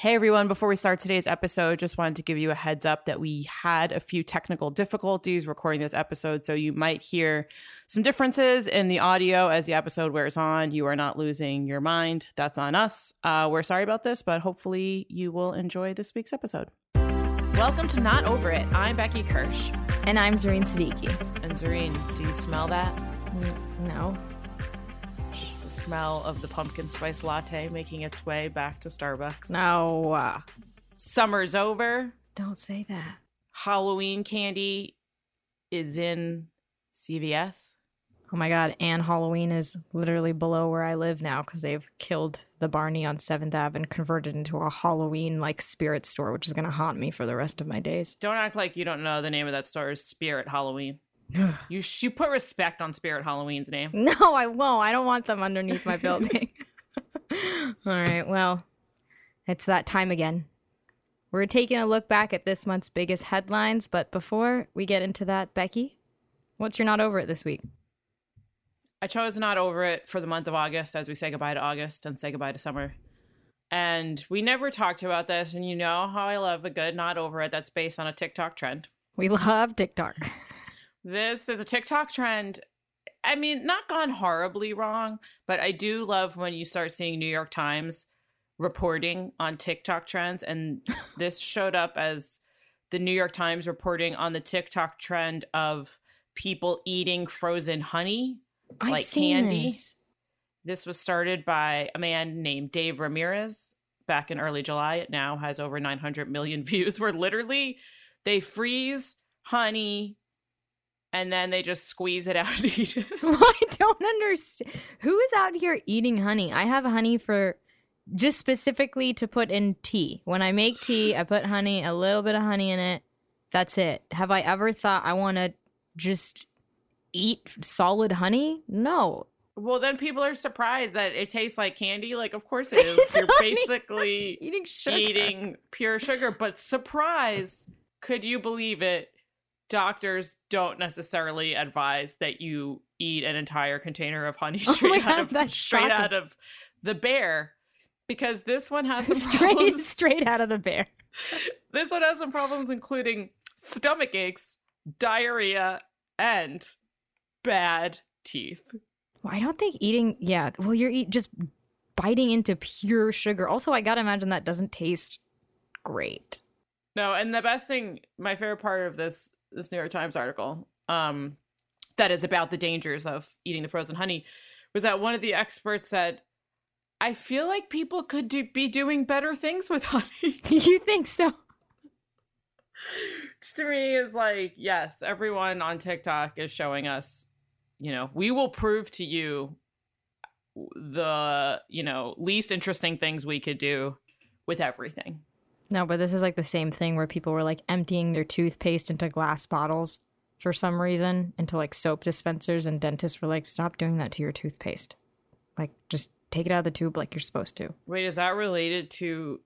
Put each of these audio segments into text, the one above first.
Hey everyone, before we start today's episode, just wanted to give you a heads up that we had a few technical difficulties recording this episode. So you might hear some differences in the audio as the episode wears on. You are not losing your mind. That's on us. Uh, we're sorry about this, but hopefully you will enjoy this week's episode. Welcome to Not Over It. I'm Becky Kirsch. And I'm Zareen Siddiqui. And Zareen, do you smell that? No. The smell of the pumpkin spice latte making its way back to Starbucks. No. Summer's over. don't say that. Halloween candy is in CVS. Oh my God. And Halloween is literally below where I live now because they've killed the Barney on 7th Ave and converted into a Halloween like spirit store, which is going to haunt me for the rest of my days. Don't act like you don't know the name of that store is Spirit Halloween. you you put respect on Spirit Halloween's name. No, I won't. I don't want them underneath my building. All right. Well, it's that time again. We're taking a look back at this month's biggest headlines, but before we get into that, Becky, what's your not over it this week? I chose not over it for the month of August as we say goodbye to August and say goodbye to summer. And we never talked about this, and you know how I love a good not over it that's based on a TikTok trend. We love TikTok. This is a TikTok trend. I mean, not gone horribly wrong, but I do love when you start seeing New York Times reporting on TikTok trends. And this showed up as the New York Times reporting on the TikTok trend of people eating frozen honey I've like candy. this. This was started by a man named Dave Ramirez back in early July. It now has over 900 million views, where literally they freeze honey and then they just squeeze it out and eat it. I don't understand. Who is out here eating honey? I have honey for just specifically to put in tea. When I make tea, I put honey, a little bit of honey in it. That's it. Have I ever thought I want to just eat solid honey? No. Well, then people are surprised that it tastes like candy. Like, of course it is. You're basically Eating sugar. eating pure sugar. But surprise, could you believe it? Doctors don't necessarily advise that you eat an entire container of honey Oh straight out of straight shocking. out of the bear because this one has some straight problems. straight out of the bear. This one has some problems, including stomach aches, diarrhea, and bad teeth. Well, I don't think eating. Yeah. Well, you're eat just biting into pure sugar. Also, I gotta imagine that doesn't taste great. No, and the best thing, my favorite part of this this New York Times article, um, that is about the dangers of eating the frozen honey, was that one of the experts said, "I feel like people could do, be doing better things with honey." you think so? Which to me is like, yes, everyone on TikTok is showing us, you know, we will prove to you the, you know, least interesting things we could do with everything. No, but this is like the same thing where people were like emptying their toothpaste into glass bottles for some reason, into like soap dispensers, and dentists were like, stop doing that to your toothpaste. Like, just take it out of the tube like you're supposed to. Wait, is that related to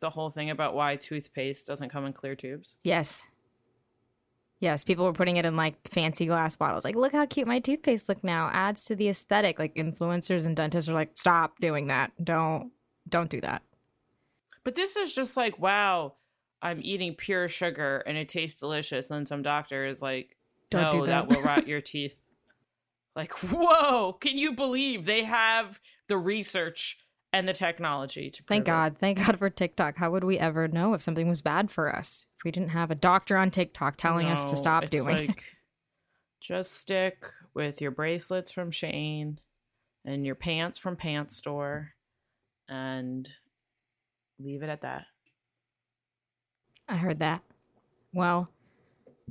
the whole thing about why toothpaste doesn't come in clear tubes? Yes. Yes, people were putting it in like fancy glass bottles. Like, look how cute my toothpaste look now. Adds to the aesthetic. Like influencers and dentists are like, stop doing that. Don't don't do that. But this is just like, wow, I'm eating pure sugar and it tastes delicious. And then some doctor is like, Don't no, do that. that." will rot your teeth. Like, whoa, can you believe they have the research and the technology to Thank prove it. God. Thank God for TikTok. How would we ever know if something was bad for us if we didn't have a doctor on TikTok telling us to stop doing it? like, just stick with your bracelets from Shane and your pants from Pants Store and leave it at that. I heard that. Well,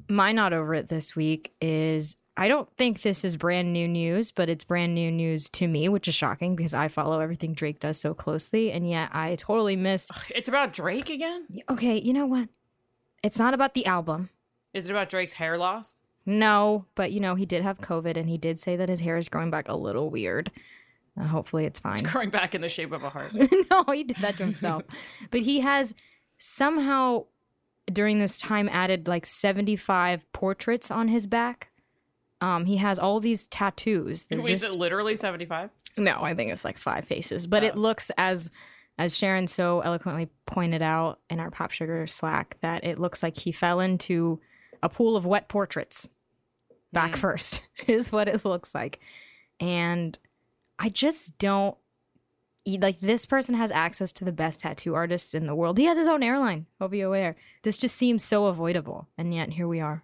my not over it this week is I don't think this is brand new news, but it's brand new news to me, which is shocking because I follow everything Drake does so closely. And yet I totally missed. It's about Drake again? Okay, you know what? It's not about the album. Is it about Drake's hair loss? No, but you know, he did have COVID and he did say that his hair is growing back a little weird. Uh, hopefully it's fine. Growing back in the shape of a heart. no, he did that to himself. but he has somehow during this time added like 75 portraits on his back. Um, he has all these tattoos. They're Wait, is it literally 75? no, I think it's like five faces, but it Oh. looks as as Sharon so eloquently pointed out in our Pop Sugar Slack that it looks like he fell into a pool of wet portraits back Hmm. first is what it looks like. And I just don't like this person has access to the best tattoo artists in the world. He has his own airline. I'll be aware. This just seems so avoidable, and yet here we are.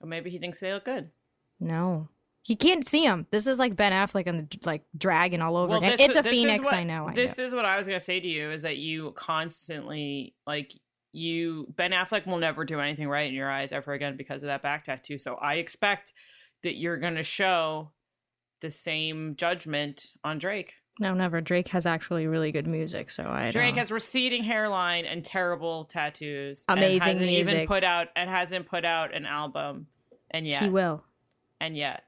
Or maybe he thinks they look good. No. He can't see him. This is like Ben Affleck and the like dragon all over again. this- It's a phoenix, what- I know. I this know. is what I was gonna say to you is that you constantly like you Ben Affleck will never do anything right in your eyes ever again because of that back tattoo. So I expect that you're gonna show the same judgment on Drake. No, never. Drake has actually really good music, so I Drake don't- has receding hairline and terrible tattoos. and Amazing hasn't Even put out and hasn't put out an album, and yet, He will. and yet,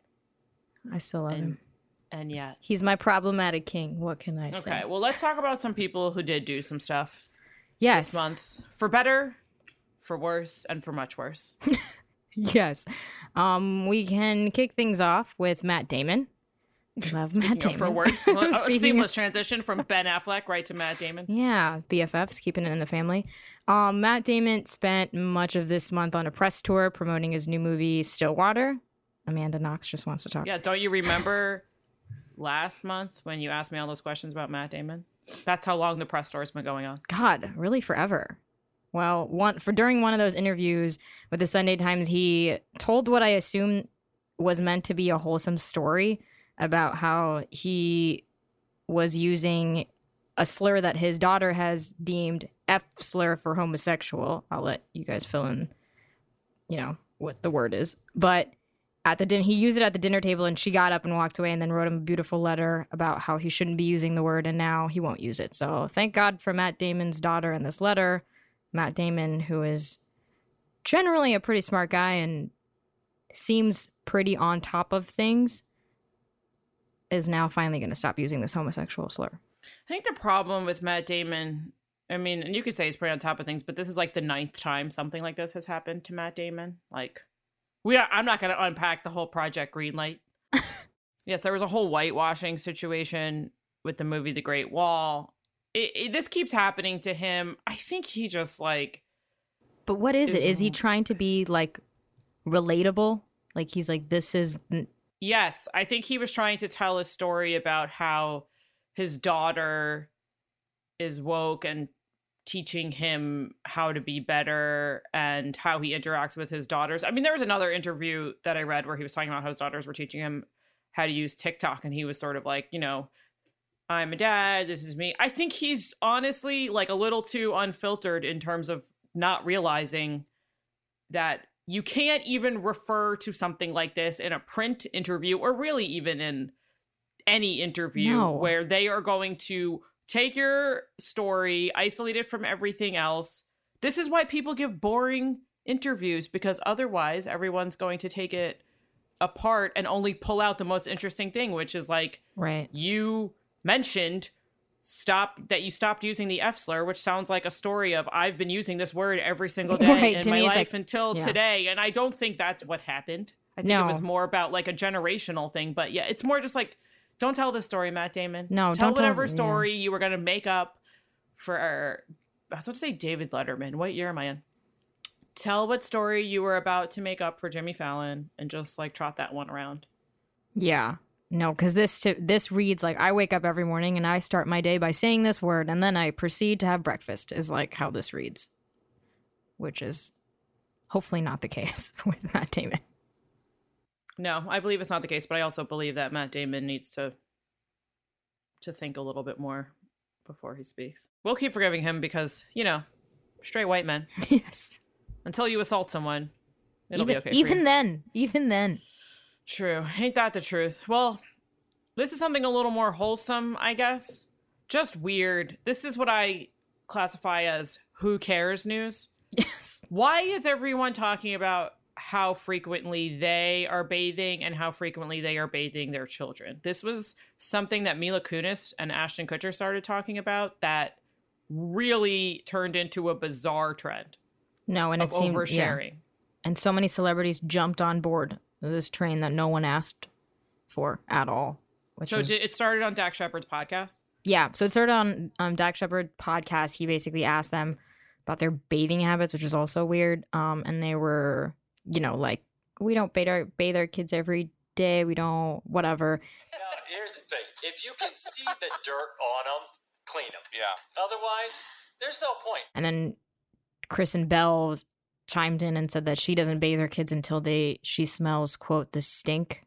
I still love and him. and yet. He's my problematic king. What can I say? Okay, well, let's talk about some people who did do some stuff yes. this month for better, for worse, and for much worse. Yes. Um, we can kick things off with Matt Damon. Love Matt Damon. for worse, a seamless transition from Ben Affleck right to Matt Damon. Yeah, BFFs, keeping it in the family. Um, Matt Damon spent much of this month on a press tour promoting his new movie Stillwater. Amanda Knox just wants to talk. Yeah, don't you remember last month when you asked me all those questions about Matt Damon? That's how long the press tour's been going on. God, really forever. Well, one for during one of those interviews with the Sunday Times, he told what I assume was meant to be a wholesome story about how he was using a slur that his daughter has deemed F slur for homosexual. I'll let you guys fill in, you know, what the word is. But at the din- he used it at the dinner table and she got up and walked away and then wrote him a beautiful letter about how he shouldn't be using the word and now he won't use it. So thank God for Matt Damon's daughter and this letter. Matt Damon, who is generally a pretty smart guy and seems pretty on top of things, is now finally going to stop using this homosexual slur. I think the problem with Matt Damon, I mean, and you could say he's pretty on top of things, but this is like the ninth time something like this has happened to Matt Damon. Like, we are, I'm not going to unpack the whole Project Greenlight. yes, there was a whole whitewashing situation with the movie The Great Wall. It, it, this keeps happening to him. I think he just like But what is it? Is- Is he trying to be like relatable? Like he's like, this is Yes, I think he was trying to tell a story about how his daughter is woke and teaching him how to be better and how he interacts with his daughters. I mean, there was another interview that I read where he was talking about how his daughters were teaching him how to use TikTok and he was sort of like, you know, I'm a dad, this is me. I think he's honestly like a little too unfiltered in terms of not realizing that you can't even refer to something like this in a print interview or really even in any interview No. where they are going to take your story, isolate it from everything else. This is why people give boring interviews because otherwise everyone's going to take it apart and only pull out the most interesting thing, which is like right. you mentioned stop that you stopped using the F slur, which sounds like a story of I've been using this word every single day Right, in to my life like- until yeah. today. And I don't think that's what happened. I think it was more about like a generational thing. But yeah, it's more just like don't tell the story, Matt Damon. No, tell don't tell- whatever yeah. story you were gonna make up for I was about to say David Letterman. What year am I in? Tell what story you were about to make up for Jimmy Fallon and just like trot that one around. Yeah. No, because this t- this reads like I wake up every morning and I start my day by saying this word and then I proceed to have breakfast. Is like how this reads, which is hopefully not the case with Matt Damon. No, I believe it's not the case, but I also believe that Matt Damon needs to to think a little bit more before he speaks. We'll keep forgiving him because, you know, straight white men. yes. Until you assault someone, it'll even, be okay. Even then, even then. True. Ain't that the truth? Well, this is something a little more wholesome, I guess. Just weird. This is what I classify as who cares news. Yes. Why is everyone talking about how frequently they are bathing and how frequently they are bathing their children? This was something that Mila Kunis and Ashton Kutcher started talking about that really turned into a bizarre trend No, and of it seemed yeah. oversharing. And so many celebrities jumped on board this train that no one asked for at all. Which So was, did, it started on Dax Shepard's podcast. yeah, so it started on um, Dax Shepard podcast. He basically asked them about their bathing habits, which is also weird. Um, and they were, you know, like we don't bathe our bathe our kids every day. We don't whatever. Now, here's the thing: if you can see the dirt on them, clean them. Yeah. Otherwise, there's no point. And then Kristen Bell chimed in and said that she doesn't bathe her kids until they she smells quote the stink.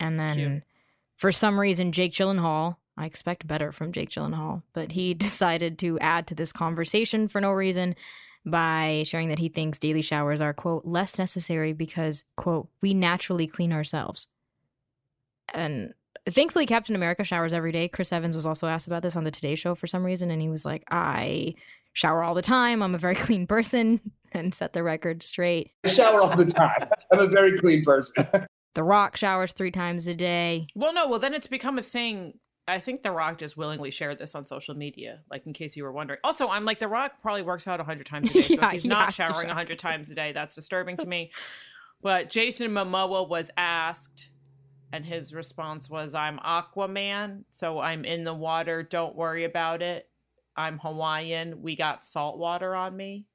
And then Cute. for some reason Jake Gyllenhaal, I expect better from Jake Gyllenhaal, but he decided to add to this conversation for no reason by sharing that he thinks daily showers are quote less necessary because quote we naturally clean ourselves. And thankfully Captain America showers every day. Chris Evans was also asked about this on the Today show for some reason and he was like I shower all the time. I'm a very clean person and set the record straight. I shower all the time. I'm a very clean person. The Rock showers 3 times a day. Well, no, well then it's become a thing. I think The Rock just willingly shared this on social media, like in case you were wondering. Also, I'm like The Rock probably works out hundred times a day. So Yeah, if he's he not showering shower. hundred times a day, that's disturbing to me. But Jason Momoa was asked, and his response was, "I'm Aquaman, so I'm in the water. Don't worry about it. I'm Hawaiian. We got salt water on me."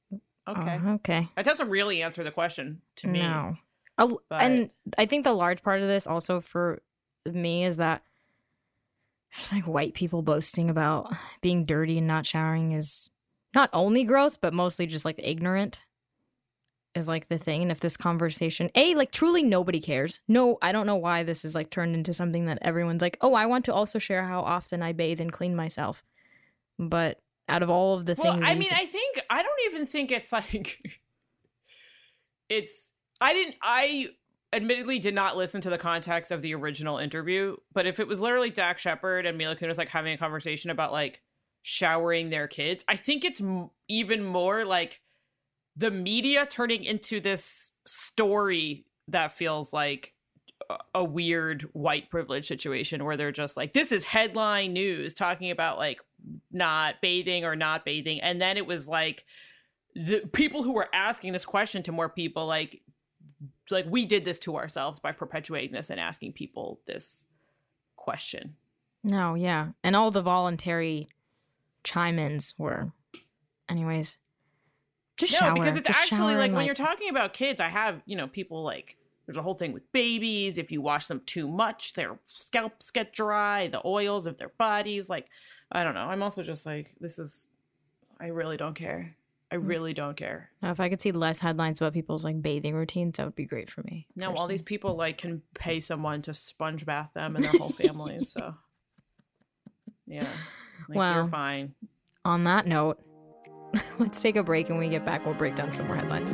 Okay, Oh, okay. that doesn't really answer the question to me. No. But- and I think the large part of this also for me is that there's like white people boasting about being dirty and not showering is not only gross, but mostly just like ignorant is like the thing. And if this conversation, A, like truly nobody cares. No, I don't know why this is like turned into something that everyone's like, oh, I want to also share how often I bathe and clean myself. But out of all of the Well, things, I mean, can- I think I don't even think it's like it's. I didn't. I admittedly did not listen to the context of the original interview, but if it was literally Dax Shepard and Mila Kunis like having a conversation about like showering their kids, I think it's m- even more like the media turning into this story that feels like a- weird white privilege situation where they're just like this is headline news talking about like not bathing or not bathing and then it was like the people who were asking this question to more people like like we did this to ourselves by perpetuating this and asking people this question No, yeah. And all the voluntary chime ins were. Anyways, just no shower. because it's actually like when you're talking about kids i have you know people like there's a whole thing with babies if you wash them too much their scalps get dry the oils of their bodies like i don't know i'm also just like this is i really don't care i Mm. really don't care Now, if I could see less headlines about people's like bathing routines, that would be great for me. No, all these people like can pay someone to sponge bath them and their whole families. so, yeah, like, Wow. you're fine. On that note, let's take a break and when we get back, we'll break down some more headlines.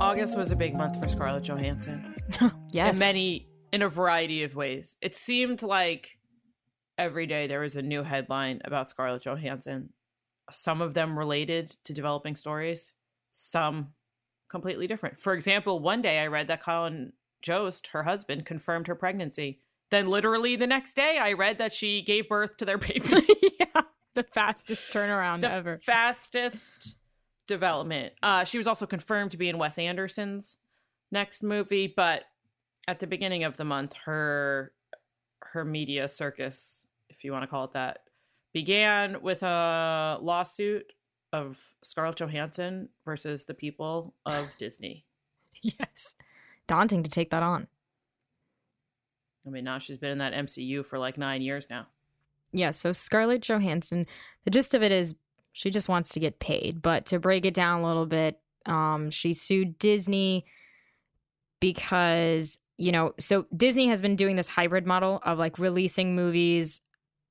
August was a big month for Scarlett Johansson Yes. in many, in a variety of ways. It seemed like every day there was a new headline about Scarlett Johansson. Some of them related to developing stories, some completely different. For example, one day I read that Colin Jost, her husband, confirmed her pregnancy. Then, literally the next day, I read that she gave birth to their baby. yeah, the fastest turnaround the ever. fastest development. Uh, she was also confirmed to be in Wes Anderson's next movie, but at the beginning of the month, her her media circus, if you want to call it that, began with a lawsuit of Scarlett Johansson versus the people of Disney. yes, daunting to take that on. I mean, now she's been in that MCU for like nine years now. Yeah, so Scarlett Johansson, the gist of it is she just wants to get paid. But to break it down a little bit, um, she sued Disney because, you know, so Disney has been doing this hybrid model of like releasing movies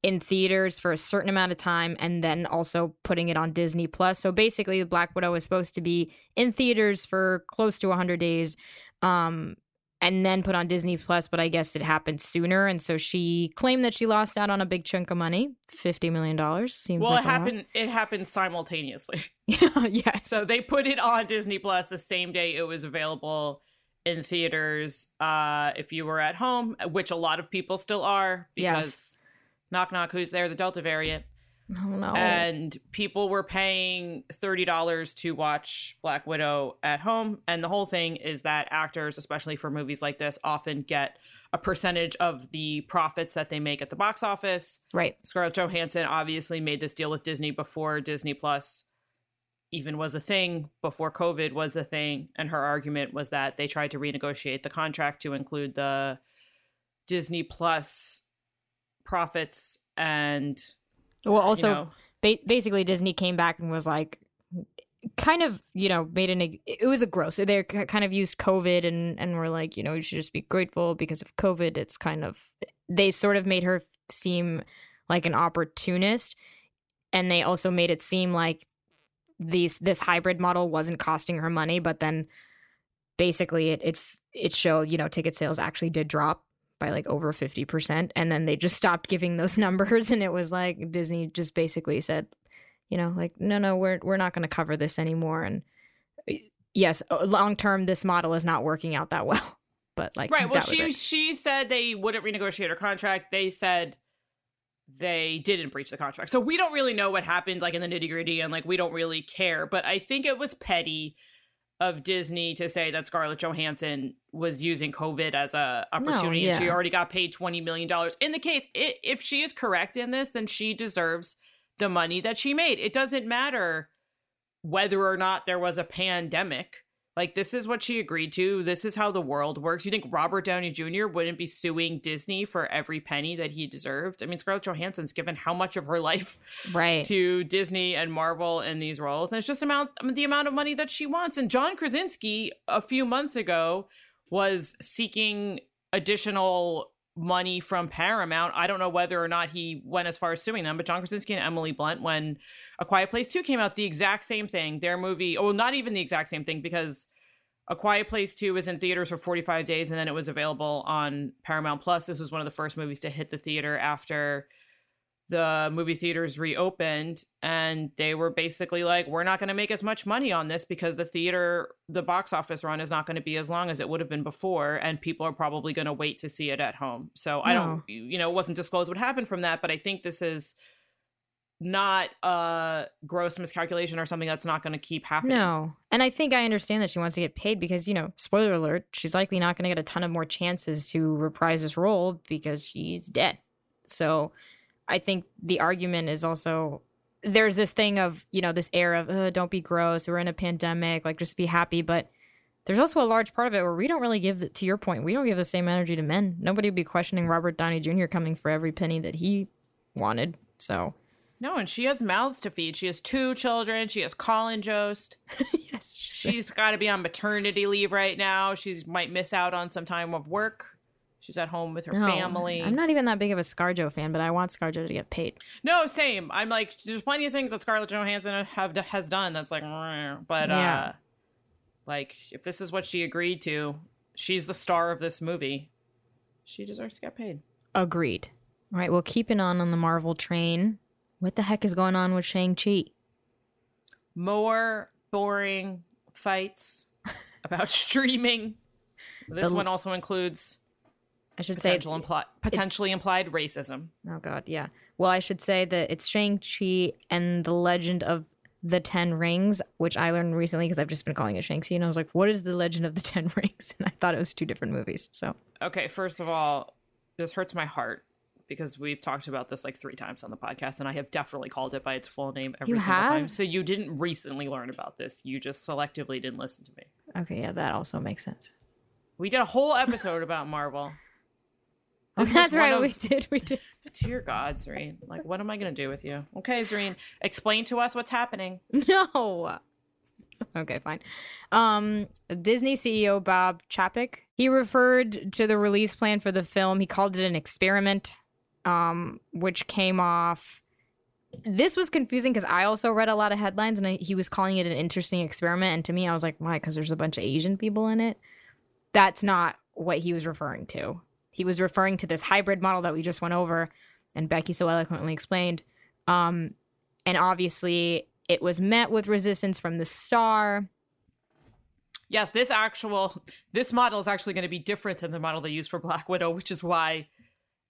in theaters for a certain amount of time and then also putting it on Disney Plus. So basically, Black Widow was supposed to be in theaters for close to 100 days. Um, and then put on Disney Plus, but I guess it happened sooner, and so she claimed that she lost out on a big chunk of money, fifty million dollars. Seems well, like it happened. It happened simultaneously. Yeah, yes. So they put it on Disney Plus the same day it was available in theaters. Uh, if you were at home, which a lot of people still are, because Yes. knock knock, who's there? The Delta variant. Oh no. and people were paying $30 to watch Black Widow at home. And the whole thing is that actors, especially for movies like this, often get a percentage of the profits that they make at the box office. right. Scarlett Johansson obviously made this deal with Disney before Disney Plus even was a thing, before COVID was a thing. And her argument was that they tried to renegotiate the contract to include the Disney Plus profits and Well, also, you know, ba- basically, Disney came back and was like, kind of, you know, made an. It was a gross. They kind of used COVID and and were like, you know, you should just be grateful because of COVID. It's kind of they sort of made her seem like an opportunist, and they also made it seem like these this hybrid model wasn't costing her money, but then basically it it it showed you know ticket sales actually did drop by like over 50% and then they just stopped giving those numbers and it was like Disney just basically said you know like no no we're we're not going to cover this anymore and yes long term this model is not working out that well but like right well she it. she said they wouldn't renegotiate her contract they said they didn't breach the contract so we don't really know what happened like in the nitty gritty and like we don't really care but i think it was petty of disney to say that scarlett johansson was using covid as a opportunity and she already got paid 20 million dollars. In the case i if she is correct in this then she deserves the money that she made. It doesn't matter whether or not there was a pandemic like this is what she agreed to. This is how the world works. You think Robert Downey Jr. wouldn't be suing Disney for every penny that he deserved? I mean, Scarlett Johansson's given how much of her life right to Disney and Marvel in these roles, and it's just amount the amount of money that she wants. And John Krasinski a few months ago was seeking additional money from Paramount. I don't know whether or not he went as far as suing them, but John Krasinski and Emily Blunt, when A Quiet Place 2 came out, the exact same thing. Their movie, oh, well, not even the exact same thing, because A Quiet Place 2 was in theaters for 45 days and then it was available on Paramount Plus. This was one of the first movies to hit the theater after the movie theaters reopened and they were basically like we're not going to make as much money on this because the theater the box office run is not going to be as long as it would have been before and people are probably going to wait to see it at home so i don't you know it wasn't disclosed what happened from that but i think this is not a gross miscalculation or something that's not going to keep happening No. And I think I understand that she wants to get paid because, you know, spoiler alert, she's likely not going to get a ton of more chances to reprise this role because she's dead. So I think the argument is also there's this thing of, you know, this air of, uh, don't be gross, we're in a pandemic, like just be happy. But there's also a large part of it where we don't really give, the, to your point, we don't give the same energy to men. Nobody would be questioning Robert Downey Jr. coming for every penny that he wanted. So, no and she has mouths to feed she has two children she has colin jost yes, she's got to be on maternity leave right now she might miss out on some time of work she's at home with her No, family I'm not even that big of a ScarJo fan, but I want ScarJo to get paid. No, same. I'm like, there's plenty of things that Scarlett Johansson have has done that's like, but Yeah. uh, like if this is what she agreed to, she's the star of this movie. She deserves to get paid. Agreed. All right, well, keeping on on the Marvel train, what the heck is going on with Shang-Chi? More boring fights about streaming. This The- one also includes I should potential say impli- potentially implied racism. Oh god, yeah. Well, I should say that it's Shang-Chi and the Legend of the Ten Rings, which I learned recently because I've just been calling it Shang-Chi, and I was like, "What is the Legend of the Ten Rings?" And I thought it was two different movies. So Okay, first of all, this hurts my heart because we've talked about this like three times on the podcast, and I have definitely called it by its full name every You single time. So you didn't recently learn about this; you just selectively didn't listen to me. okay, yeah, that also makes sense. We did a whole episode about Marvel. That's right, of- we did, we did. Dear God, Zareen, like, what am I going to do with you? Okay, Zareen, explain to us what's happening. No. Okay, fine. Um, Disney CEO Bob Chapek he referred to the release plan for the film. He called it an experiment, um, which came off. This was confusing because I also read a lot of headlines, and I, he was calling it an interesting experiment. And to me, I was like, why? Because there's a bunch of Asian people in it. That's not what he was referring to. He was referring to this hybrid model that we just went over, and Becky so eloquently explained. Um, and obviously it was met with resistance from the star Yes, this actual this model is actually going to be different than the model they used for Black Widow, which is why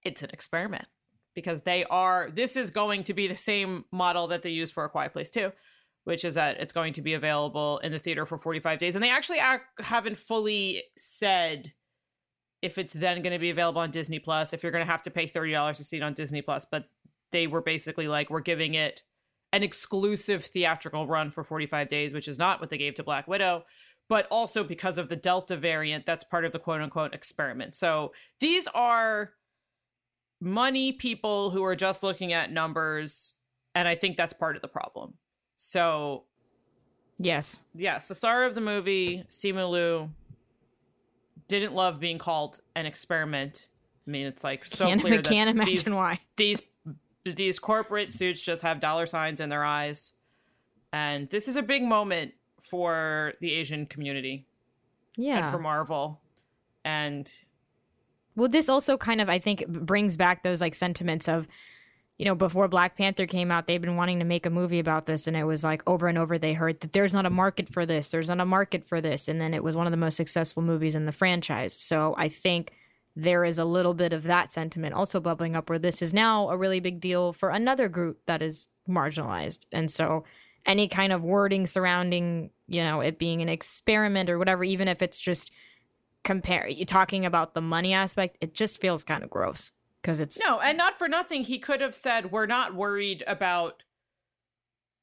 it's an experiment because they are this is going to be the same model that they used for A Quiet Place 2, which is that it's going to be available in the theater for 45 days and they actually ac haven't fully said if it's then going to be available on Disney Plus, if you're going to have to pay $30 to see it on Disney Plus, but they were basically like we're giving it an exclusive theatrical run for 45 days, which is not what they gave to Black Widow but also because of the Delta variant, that's part of the quote unquote experiment. So these are money people who are just looking at numbers. And I think that's part of the problem. So, yes yes, the star of the movie, Simu Liu, didn't love being called an experiment. I mean, it's like so can't, clear can't that imagine these, why these these corporate suits just have dollar signs in their eyes. And this is a big moment for the Asian community yeah and for Marvel. And Well, this also kind of, I think, brings back those like sentiments of, you know, before Black Panther came out, they've been wanting to make a movie about this, and it was like over and over they heard that there's not a market for this, there's not a market for this, and then it was one of the most successful movies in the franchise. So I think there is a little bit of that sentiment also bubbling up where this is now a really big deal for another group that is marginalized, and so any kind of wording surrounding, you know, it being an experiment or whatever, even if it's just compare you talking about the money aspect it just feels kind of gross because it's no, and not for nothing, he could have said, We're not worried about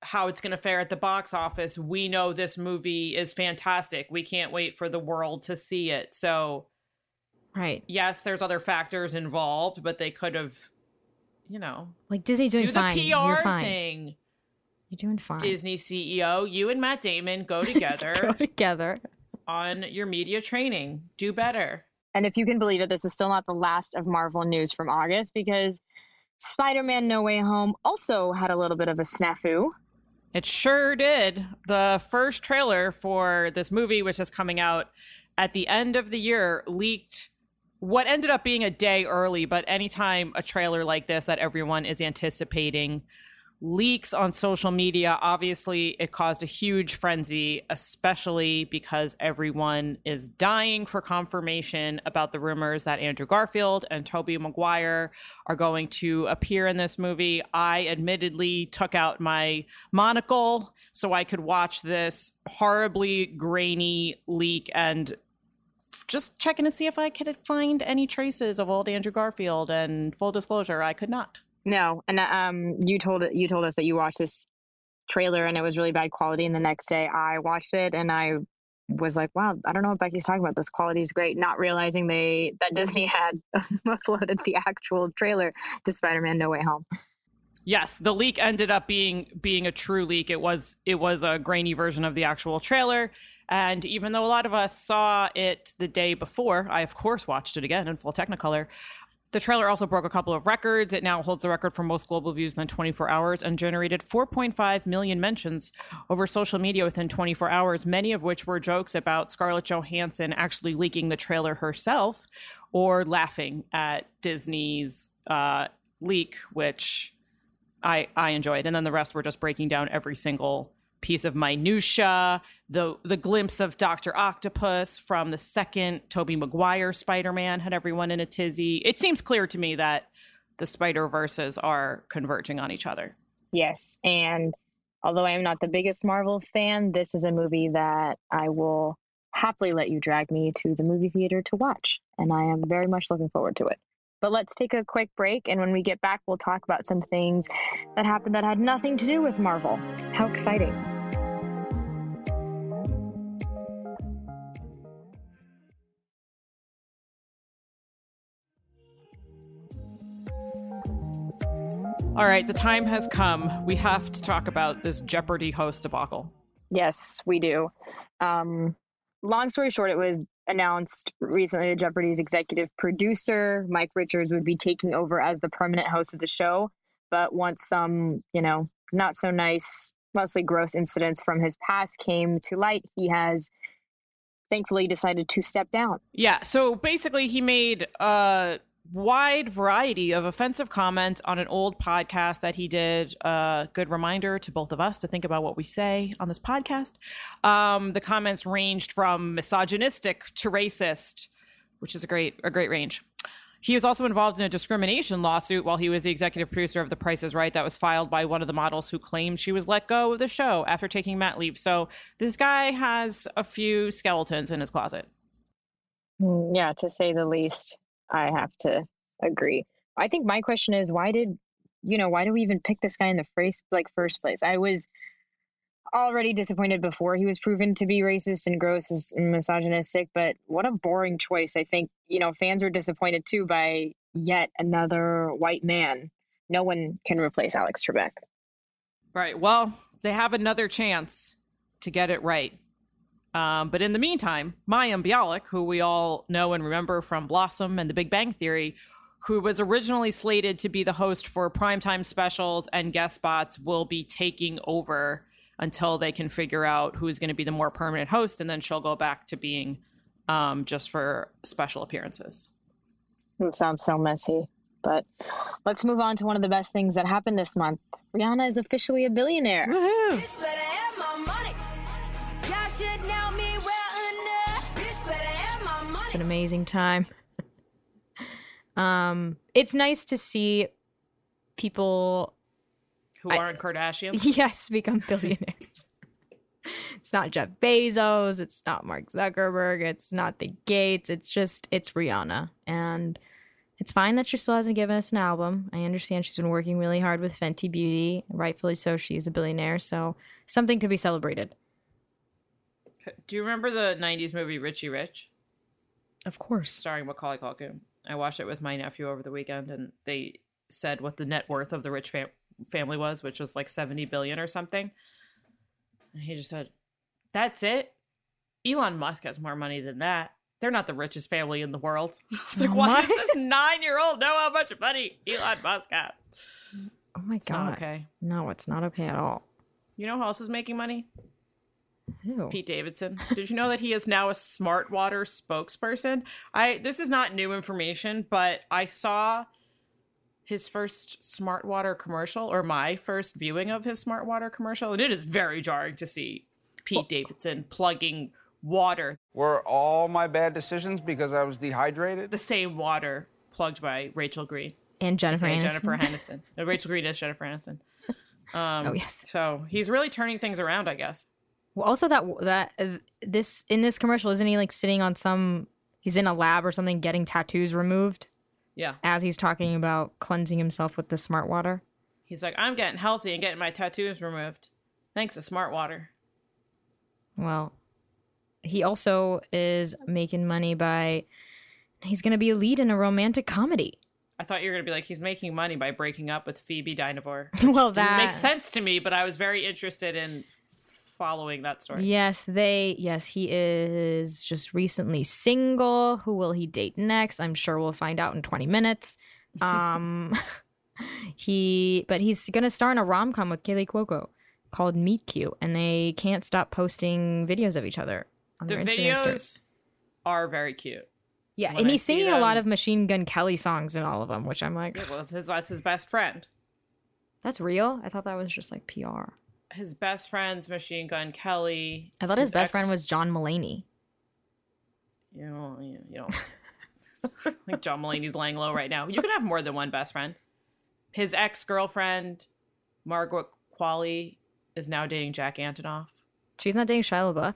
how it's going to fare at the box office. We know this movie is fantastic. We can't wait for the world to see it. So, right yes, there's other factors involved, but they could have, you know, like disney's doing do fine the you're PR fine thing. you're doing fine Disney CEO, you and Matt Damon go together go together on your media training. Do better. And if you can believe it, this is still not the last of Marvel news from August because Spider Man No Way Home also had a little bit of a snafu. It sure did. The first trailer for this movie, which is coming out at the end of the year, leaked what ended up being a day early. But anytime a trailer like this that everyone is anticipating leaks on social media, obviously it caused a huge frenzy, especially because everyone is dying for confirmation about the rumors that Andrew Garfield and Tobey Maguire are going to appear in this movie. I admittedly took out my monocle so I could watch this horribly grainy leak and just checking to see if I could find any traces of old Andrew Garfield. And full disclosure, I could not. No, and um, you told you told us that you watched this trailer and it was really bad quality. And the next day, I watched it and I was like, "Wow, I don't know what Becky's talking about. This quality is great." Not realizing they that Disney had uploaded the actual trailer to Spider-Man: No Way Home. Yes, the leak ended up being being a true leak. It was it was a grainy version of the actual trailer. And even though a lot of us saw it the day before, I of course watched it again in full Technicolor. The trailer also broke a couple of records. It now holds the record for most global views in 24 hours and generated 4.5 million mentions over social media within 24 hours, many of which were jokes about Scarlett Johansson actually leaking the trailer herself or laughing at Disney's uh, leak, which I I enjoyed, and then the rest were just breaking down every single piece of minutia. The the glimpse of Doctor Octopus from the second Tobey Maguire Spider Man had everyone in a tizzy. It seems clear to me that the Spider Verses are converging on each other. Yes, and although I am not the biggest Marvel fan, this is a movie that I will happily let you drag me to the movie theater to watch, and I am very much looking forward to it. But let's take a quick break, and when we get back, we'll talk about some things that happened that had nothing to do with Marvel. How exciting! All right, the time has come. We have to talk about this Jeopardy host debacle. Yes, we do. Um, long story short, it was announced recently that Jeopardy's executive producer, Mike Richards, would be taking over as the permanent host of the show. But once some, you know, not so nice, mostly gross incidents from his past came to light, he has thankfully decided to step down. Yeah, so basically, he made a wide variety of offensive comments on an old podcast that he did. A good reminder to both of us to think about what we say on this podcast. Um, the comments ranged from misogynistic to racist, which is a great a great range. He was also involved in a discrimination lawsuit while he was the executive producer of The Price is Right that was filed by one of the models who claimed she was let go of the show after taking mat leave. So this guy has a few skeletons in his closet. Mm, Yeah, to say the least, I have to agree. I think my question is why did you know why do we even pick this guy in the first like first place? I was already disappointed before he was proven to be racist and gross and misogynistic, but what a boring choice. I think, you know, fans were disappointed too by yet another white man. No one can replace Alex Trebek. Right. Well, they have another chance to get it right. Um, but in the meantime, Mayim Bialik, who we all know and remember from Blossom and The Big Bang Theory, who was originally slated to be the host for primetime specials and guest spots, will be taking over until they can figure out who's going to be the more permanent host, and then she'll go back to being um, just for special appearances. It sounds so messy. But let's move on to one of the best things that happened this month. Rihanna is officially a billionaire. Woohoo! An amazing time. um, it's nice to see people, Who aren't Kardashians? yes, become billionaires. it's not Jeff Bezos. It's not Mark Zuckerberg. It's not the Gates. It's just it's Rihanna, and it's fine that she still hasn't given us an album. I understand she's been working really hard with Fenty Beauty, rightfully so. She's a billionaire, so something to be celebrated. Do you remember the 90s movie Richie Rich? Of course. starring Macaulay Culkin. I watched it with my nephew over the weekend, and they said what the net worth of the rich fam- family was, which was like seventy billion or something. And he just said, "That's it." Elon Musk has more money than that. They're not the richest family in the world. I was like, Oh why my- does this nine-year-old know how much money Elon Musk has? Oh my It's god. not okay. No, it's not okay at all. You know who else is making money? Ew. Pete Davidson. Did you know that he is now a smart water spokesperson? I this is not new information, but I saw his first smart water commercial or my first viewing of his smart water commercial, and it is very jarring to see Pete Davidson plugging water, Were all my bad decisions because I was dehydrated? the same water plugged by Rachel Green. And Jennifer and Aniston. Jennifer Aniston. No, Rachel Green is Jennifer Aniston. Um, Oh, yes. So he's really turning things around, I guess. Well, also that that uh, this in this commercial isn't he like sitting on some? He's in a lab or something getting tattoos removed Yeah. as he's talking about cleansing himself with the smart water. He's like, I'm getting healthy and getting my tattoos removed. Thanks to smart water. Well, he also is making money by he's going to be a lead in a romantic comedy. I thought you were gonna be like, he's making money by breaking up with Phoebe Dynevor. well, that makes sense to me, but I was very interested in following that story. Yes, they yes, he is just recently single. Who will he date next? I'm sure we'll find out in 20 minutes. Um he but he's going to star in a rom-com with Kaley Cuoco called Meet Cute and they can't stop posting videos of each other on The their Instagram stories. videos are very cute. Yeah, When and he's singing a lot of Machine Gun Kelly songs in all of them, which I'm like, Yeah, well, it's his, that's his best friend. that's real. I thought that was just like PR. His best friend's Machine Gun Kelly. I thought his, best ex- friend was John Mulaney. You know, you, know. Think John Mulaney's laying low right now. You can have more than one best friend. His ex girlfriend, Margaret Qualley, is now dating Jack Antonoff. She's not dating Shia LaBeouf.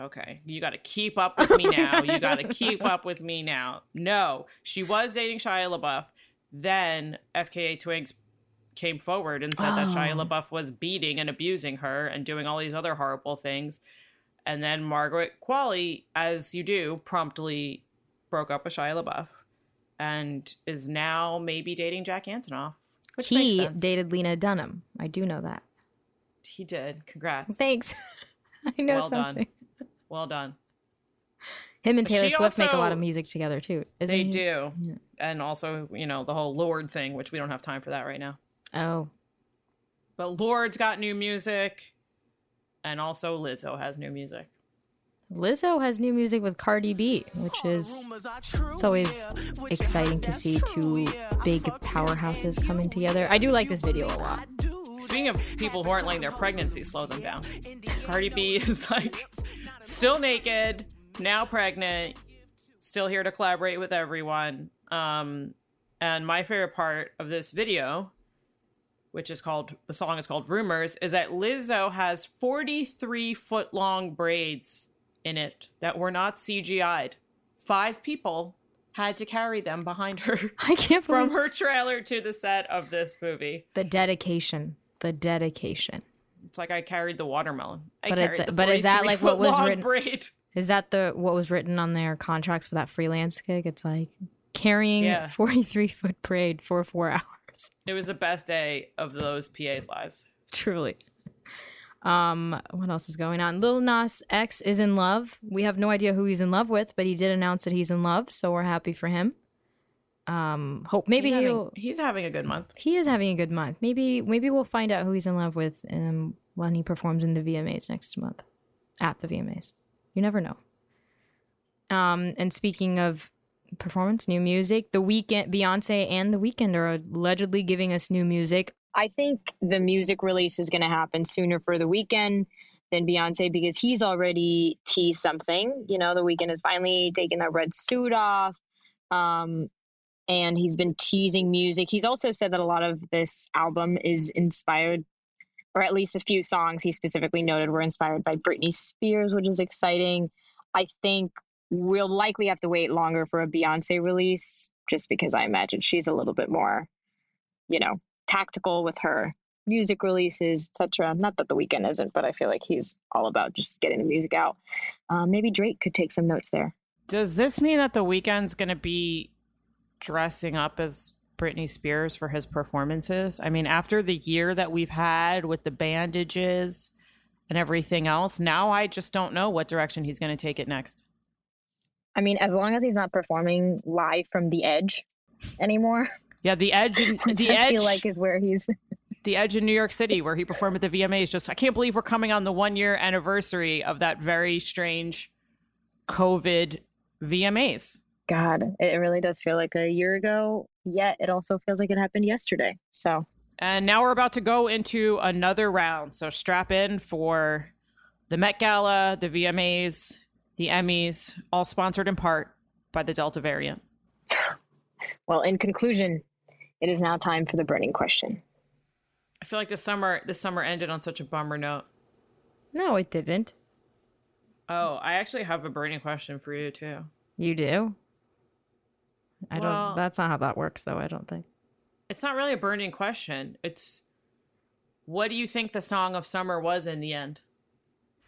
Okay, you got to keep up with me now. You got to keep up with me now. No, she was dating Shia LaBeouf. Then FKA Twigs came forward and said that Shia Oh. LaBeouf was beating and abusing her and doing all these other horrible things. And then Margaret Qualley, as you do, promptly broke up with Shia LaBeouf and is now maybe dating Jack Antonoff. Which he dated Lena Dunham. I do know that. He did. Congrats. Thanks. I know well something. done. Well done. Him and Taylor She Swift make a lot of music together too. Isn't they he? do. Yeah. And also, you know, the whole Lorde thing, which we don't have time for that right now. Oh, But Lorde's got new music. And also Lizzo has new music. Lizzo has new music with Cardi B, which is it's always exciting to see two big powerhouses coming together. I do like this video a lot. Speaking of people who aren't letting their pregnancy slow them down, Cardi B is like still naked, now pregnant, still here to collaborate with everyone. Um, and my favorite part of this video, which is called the song is called Rumors, is that Lizzo has 43 foot long braids in it that were not CGI'd. Five people had to carry them behind her I can't from her trailer to the set of this movie. the dedication. The dedication. It's like I carried the watermelon. I But carried it's- the but is that, like, what was written- Braid. Is that the what was written on their contracts for that freelance gig? It's like carrying Yeah. 43 foot braid for four hours. It was the best day of those PA's lives. Truly. Um, what else is going on? Lil Nas X is in love. We have no idea who he's in love with, but he did announce that he's in love, so we're happy for him. Um, hope maybe he's he'll having, he's having a good month. he is having a good month. Maybe maybe we'll find out who he's in love with um, when he performs in the VMAs next month. At the VMAs. You never know. Um, and speaking of performance, new music, the Weeknd Beyonce and the Weeknd are allegedly giving us new music. I think the music release is going to happen sooner for the Weeknd than Beyonce because he's already teased something. You know, the Weeknd is finally taking that red suit off. Um, and he's been teasing music. He's also said that a lot of this album is inspired, or at least a few songs he specifically noted were inspired by Britney Spears, which is exciting. I think we'll likely have to wait longer for a Beyonce release just because I imagine she's a little bit more, you know, tactical with her music releases, etc. Not that the Weeknd isn't, but I feel like he's all about just getting the music out. Uh, maybe Drake could take some notes there. Does this mean that the Weeknd's going to be dressing up as Britney Spears for his performances? I mean, after the year that we've had with the bandages and everything else, now I just don't know what direction he's going to take it next. I mean, as long as he's not performing live from the edge anymore, Yeah, the edge, the I edge, feel like is where he's. the edge in New York City, where he performed at the VMAs. Just I can't believe we're coming on the one year anniversary of that very strange COVID VMAs. God, it really does feel like a year ago. Yet it also feels like it happened yesterday. So And now we're about to go into another round. So strap in for the Met Gala, the VMAs, the Emmys, all sponsored in part by the Delta variant. Well, in conclusion, it is now time for the burning question. I feel like this summer this summer ended on such a bummer note. No, it didn't. Oh, I actually have a burning question for you too. You do? I Well- don't that's not how that works though, I don't think. It's not really a burning question. It's what do you think the song of summer was in the end?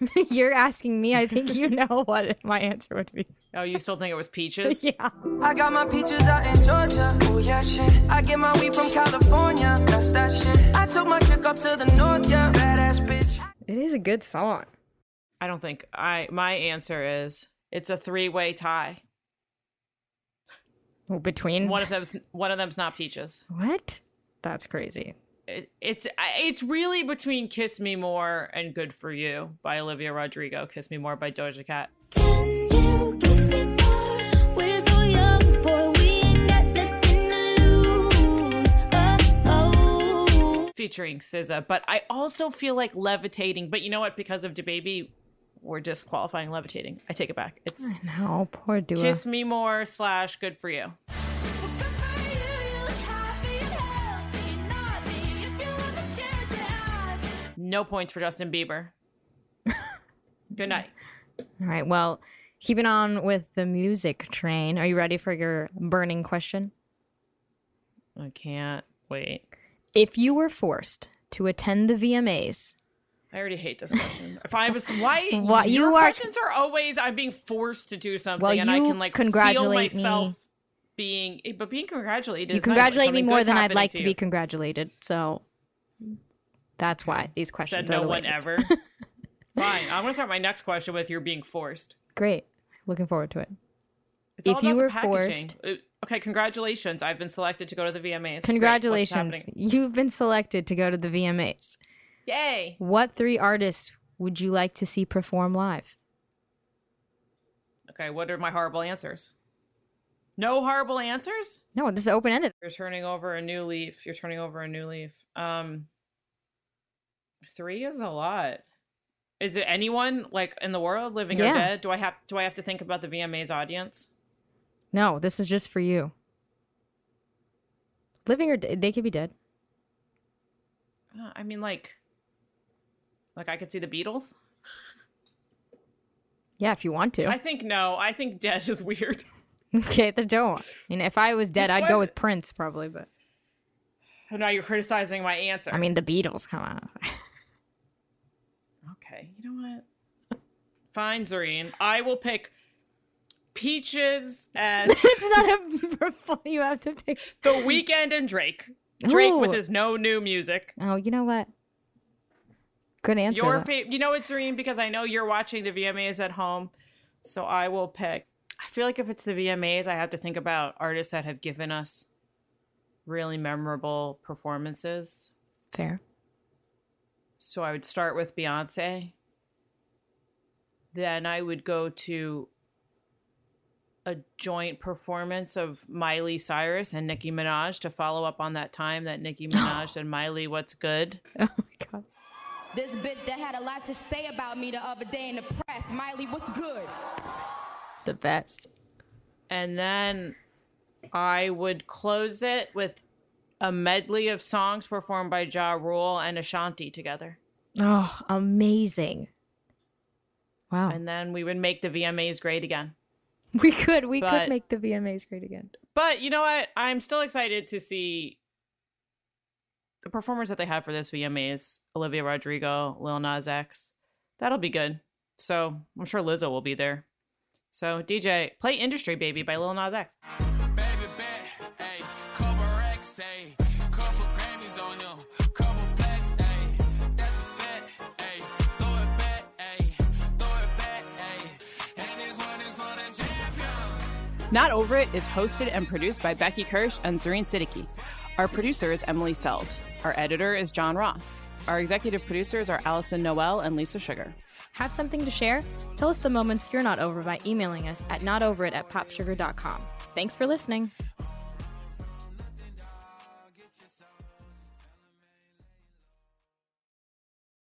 You're asking me, I think you know what my answer would be. Oh, you still think it was peaches? yeah. I got my peaches out in Georgia. Oh yeah, shit. I get my weed from California. That's that shit. I took my chick up to the north, yeah. Badass bitch. It is a good song. I don't think I my answer is it's a three-way tie. Well, between One of them's one of them's not peaches. What? That's crazy it, it's it's really between "Kiss Me More" and "Good for You" by Olivia Rodrigo. "Kiss Me More" by Doja Cat. featuring SZA, but I also feel like levitating. But you know what? Because of DaBaby, we're disqualifying levitating. I take it back. It's no poor Dua. Kiss me more slash good for you. No points for Justin Bieber. Good night. All right. Well, keeping on with the music train. Are you ready for your burning question? I can't wait. If you were forced to attend the VMAs, I already hate this question. If I was why, Why- your you are- questions are always I'm being forced to do something Well, and I can like congratulate feel me. myself being eh, but being congratulated you is nice, congratulate me more than I'd like to, you. be congratulated. So that's why these questions are. Said no one ever. Fine. I'm gonna start my next question with you're being forced. Great. Looking forward to it. It's if you were forced, Uh, Okay, congratulations. I've been selected to go to the VMAs. Congratulations. You've been selected to go to the VMAs. Yay. What three artists would you like to see perform live? Okay, what are my horrible answers? No horrible answers? No, this is open ended. You're turning over a new leaf. You're turning over a new leaf. Um three is a lot. Is it anyone like in the world, living or dead? Do I have do I have to think about the VMA's audience? No, this is just for you. Living or d- they could be dead. Uh, I mean like like I could see the Beatles. Yeah, if you want to. I think no. I think dead is weird. okay, then don't. I mean, if I was dead, I'd go with Prince probably, but Oh, now you're criticizing my answer. I mean, the Beatles. Come on. Okay, you know what? Fine, Zareen. I will pick Peaches and it's not a. You have to pick. The Weeknd and Drake. Drake with his no new music. Oh, you know what? Good answer. Your favorite, you know what, Zareen? Because I know you're watching the VMAs at home, so I will pick. I feel like if it's the VMAs, I have to think about artists that have given us really memorable performances. Fair. So I would start with Beyonce. Then I would go to a joint performance of Miley Cyrus and Nicki Minaj to follow up on that time that Nicki Minaj and Miley What's Good. Oh my god. This bitch that had a lot to say about me the other day in the press. Miley, what's good? The best. And then I would close it with a medley of songs performed by Ja Rule and Ashanti together. Oh, amazing. Wow. And then we would make the VMAs great again. We could. We But- could make the VMAs great again. But you know what? I'm still excited to see the performers that they have for this VMAs Olivia Rodrigo, Lil Nas X. That'll be good. So I'm sure Lizzo will be there. So DJ, play Industry Baby by Lil Nas X. Not Over It is hosted and produced by Becky Kirsch and Zareen Siddiqui. Our producer is Emily Feld. Our editor is John Ross. Our executive producers are Allison Noel and Lisa Sugar. Have something to share? Tell us the moments you're not over by emailing us at notoverit at popsugar.com. Thanks for listening.